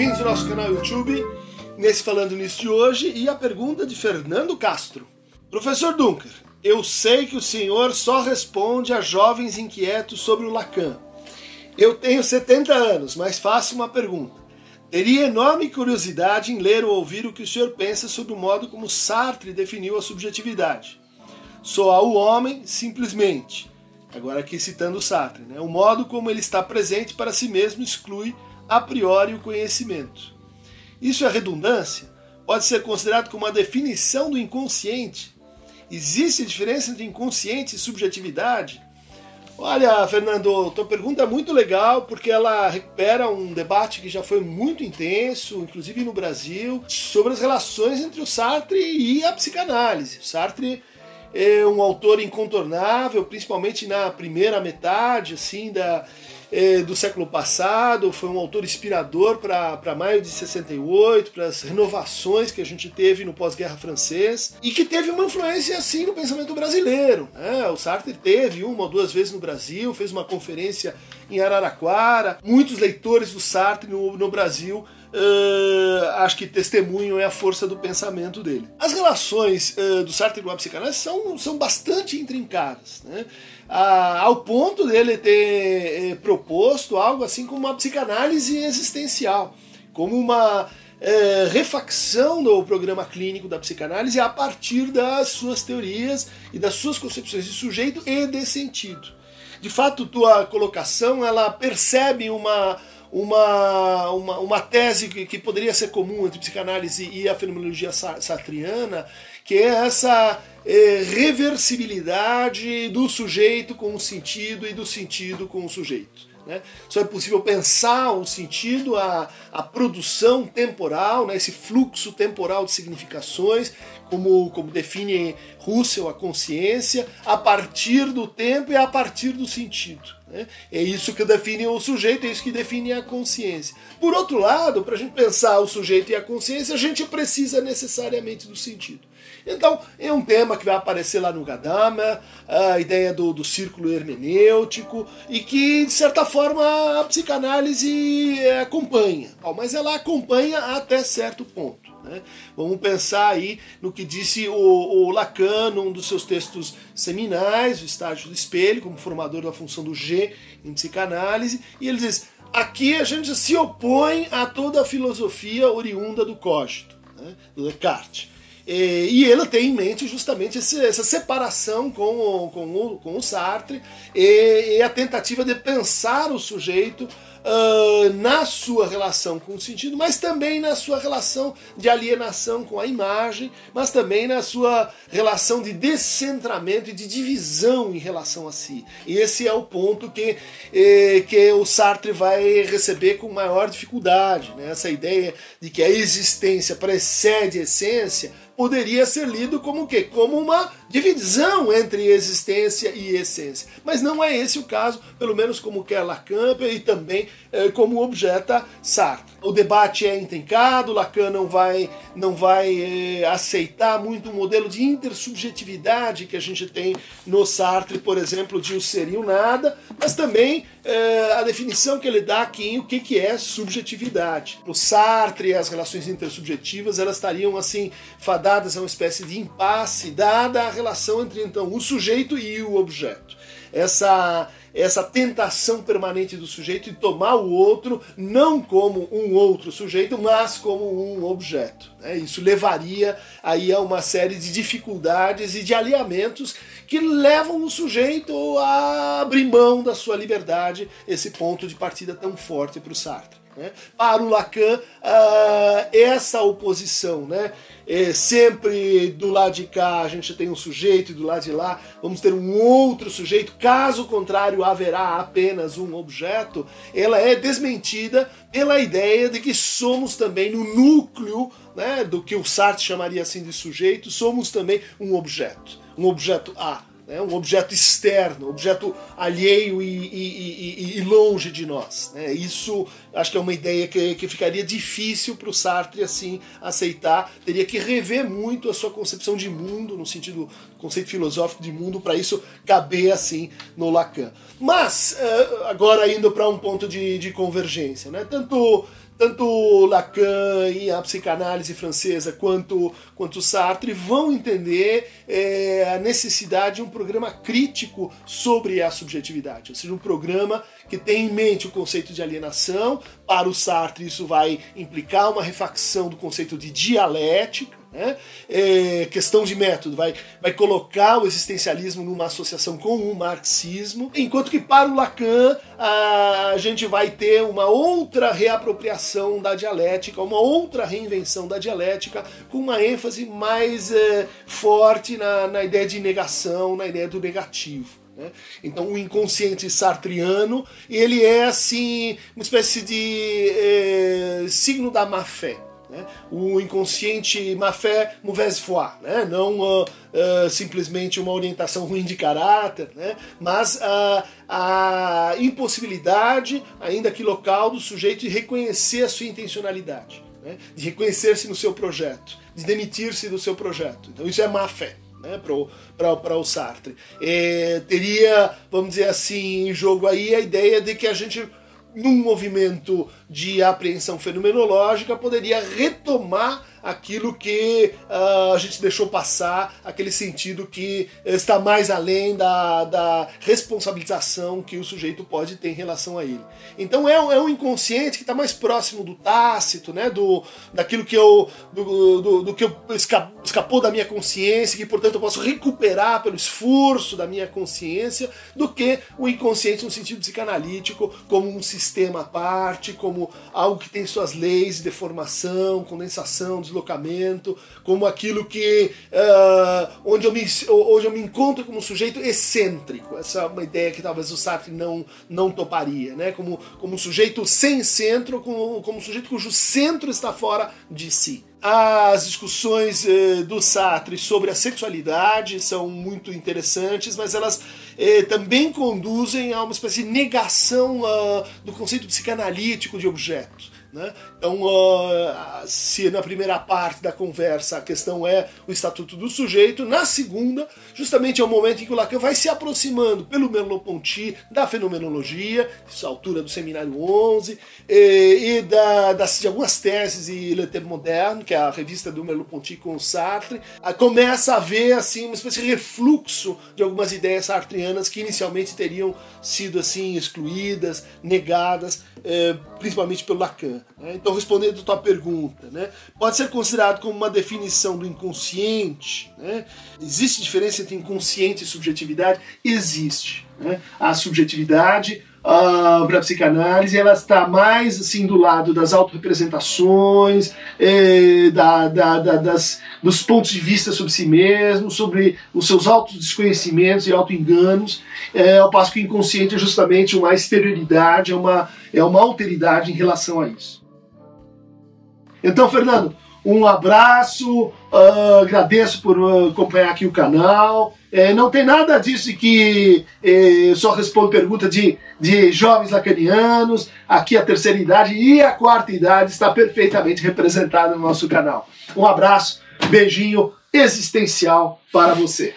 bem-vindos ao nosso canal YouTube, nesse Falando Nisso de hoje, e a pergunta de Fernando Castro. Professor Dunker, eu sei que o senhor só responde a jovens inquietos sobre o Lacan. Eu tenho 70 anos, mas faço uma pergunta. Teria enorme curiosidade em ler ou ouvir o que o senhor pensa sobre o modo como Sartre definiu a subjetividade. Só o homem, simplesmente. Agora aqui citando Sartre, né? o modo como ele está presente para si mesmo exclui a priori o conhecimento. Isso é redundância? Pode ser considerado como uma definição do inconsciente? Existe diferença entre inconsciente e subjetividade? Olha, Fernando, tua pergunta é muito legal porque ela recupera um debate que já foi muito intenso, inclusive no Brasil, sobre as relações entre o Sartre e a psicanálise. O Sartre é um autor incontornável, principalmente na primeira metade assim da é, do século passado, foi um autor inspirador para maio de 68, para as renovações que a gente teve no pós-guerra francês, e que teve uma influência assim no pensamento brasileiro. Né? O Sartre teve uma ou duas vezes no Brasil, fez uma conferência em Araraquara, muitos leitores do Sartre no, no Brasil Uh, acho que testemunham é a força do pensamento dele. As relações uh, do Sartre com a psicanálise são, são bastante intrincadas, né? Ah, ao ponto dele ter eh, proposto algo assim como uma psicanálise existencial, como uma eh, refacção do programa clínico da psicanálise a partir das suas teorias e das suas concepções de sujeito e de sentido. De fato, tua colocação ela percebe uma uma, uma, uma tese que, que poderia ser comum entre psicanálise e a fenomenologia sartriana, que é essa é, reversibilidade do sujeito com o sentido e do sentido com o sujeito. Né? Só é possível pensar o sentido, a, a produção temporal, né? esse fluxo temporal de significações, como, como define Russell a consciência, a partir do tempo e a partir do sentido. Né? É isso que define o sujeito, é isso que define a consciência. Por outro lado, para a gente pensar o sujeito e a consciência, a gente precisa necessariamente do sentido. Então, é um tema que vai aparecer lá no Gadamer, a ideia do, do círculo hermenêutico, e que, de certa forma, a psicanálise acompanha. Mas ela acompanha até certo ponto. Né? Vamos pensar aí no que disse o, o, Lacan num dos seus textos seminais, o estágio do espelho, como formador da função do G em psicanálise, e ele diz: aqui a gente se opõe a toda a filosofia oriunda do cogito, né? do Descartes. E ele tem em mente justamente essa separação com o, com o, com o Sartre e a tentativa de pensar o sujeito uh, na sua relação com o sentido, mas também na sua relação de alienação com a imagem, mas também na sua relação de descentramento e de divisão em relação a si. E esse é o ponto que, eh, que o Sartre vai receber com maior dificuldade. Né? Essa ideia de que a existência precede a essência poderia ser lido como o quê? Como uma divisão entre existência e essência. Mas não é esse o caso, pelo menos como quer Lacan e também como objeta Sartre. O debate é intrincado, Lacan não vai, não vai eh, aceitar muito o modelo de intersubjetividade que a gente tem no Sartre, por exemplo, de o ser e o nada, mas também eh, a definição que ele dá aqui em o que, que é subjetividade. No Sartre, as relações intersubjetivas elas estariam assim fadadas a uma espécie de impasse, dada a relação entre então o sujeito e o objeto. Essa essa tentação permanente do sujeito de tomar o outro não como um outro sujeito, mas como um objeto. Né? Isso levaria aí a uma série de dificuldades e de alinhamentos que levam o sujeito a abrir mão da sua liberdade, esse ponto de partida tão forte para o Sartre. Né? Para o Lacan, uh, essa oposição, né? É, sempre do lado de cá a gente tem um sujeito e do lado de lá vamos ter um outro sujeito, caso contrário haverá apenas um objeto, ela é desmentida pela ideia de que somos também no núcleo né, do que o Sartre chamaria assim de sujeito, somos também um objeto, um objeto A né, um objeto externo, um objeto alheio e, e, e, e longe de nós. Né? Isso acho que é uma ideia que, que ficaria difícil para o Sartre assim aceitar, teria que rever muito a sua concepção de mundo, no sentido conceito filosófico de mundo, para isso caber assim no Lacan. Mas, eh, agora indo para um ponto de, de convergência, né? tanto tanto Lacan e a psicanálise francesa quanto, quanto Sartre vão entender é, a necessidade de um programa crítico sobre a subjetividade, ou seja, um programa que tem em mente o conceito de alienação. Para o Sartre, isso vai implicar uma refacção do conceito de dialética né? É, questão de método, vai, vai colocar o existencialismo numa associação com o marxismo, enquanto que para o Lacan a gente vai ter uma outra reapropriação da dialética, uma outra reinvenção da dialética, com uma ênfase mais é, forte na, na ideia de negação, na ideia do negativo. Né? Então o inconsciente sartriano ele é assim uma espécie de é, signo da má fé. Né? O inconsciente má fé, mauvaise foi, né? não uh, uh, simplesmente uma orientação ruim de caráter, né? mas uh, a impossibilidade, ainda que local, do sujeito de reconhecer a sua intencionalidade, né? de reconhecer-se no seu projeto, de demitir-se do seu projeto. Então isso é má fé. Né, para o Sartre. É, teria, vamos dizer assim, em jogo aí a ideia de que a gente num movimento de apreensão fenomenológica, poderia retomar aquilo que uh, a gente deixou passar, aquele sentido que está mais além da, da responsabilização que o sujeito pode ter em relação a ele. Então é, é um inconsciente que está mais próximo do tácito, né, do, daquilo que eu, do, do, do que eu escapou da minha consciência, que portanto eu posso recuperar pelo esforço da minha consciência, do que o inconsciente no sentido psicanalítico, como um sistema à parte, como algo que tem suas leis de deformação, condensação, deslocamento, como aquilo que uh, onde, eu me, onde eu me encontro como um sujeito excêntrico. Essa é uma ideia que talvez o Sartre não, não toparia, né? como, como um sujeito sem centro, como, como um sujeito cujo centro está fora de si. As discussões eh, do Sartre sobre a sexualidade são muito interessantes, mas elas eh, também conduzem a uma espécie de negação uh, do conceito psicanalítico de objeto. Né? Então, uh, se na primeira parte da conversa a questão é o estatuto do sujeito, na segunda, justamente é o momento em que o Lacan vai se aproximando pelo Merleau-Ponty da fenomenologia, essa altura do Seminário 11, e, e da, das, de algumas teses e Le Temps Moderne, que é a revista do Merleau-Ponty com o Sartre, uh, começa a haver assim, uma espécie de refluxo de algumas ideias sartrianas que inicialmente teriam sido assim excluídas, negadas, eh, principalmente pelo Lacan. Né? Então, respondendo a tua pergunta, né? pode ser considerado como uma definição do inconsciente. Né? Existe diferença entre inconsciente e subjetividade? Existe. Né? A subjetividade uh, para a psicanálise, ela está mais assim do lado das autorrepresentações, eh, da, da, da, das, dos pontos de vista sobre si mesmo, sobre os seus autos desconhecimentos e auto-enganos, eh, ao passo que o inconsciente é justamente uma exterioridade, é uma, é uma alteridade em relação a isso. Então, Fernando, um abraço, uh, agradeço por uh, acompanhar aqui o canal. É, não tem nada disso que é, só respondo pergunta de, de jovens lacanianos. Aqui a terceira idade e a quarta idade está perfeitamente representada no nosso canal. Um abraço, beijinho existencial para você.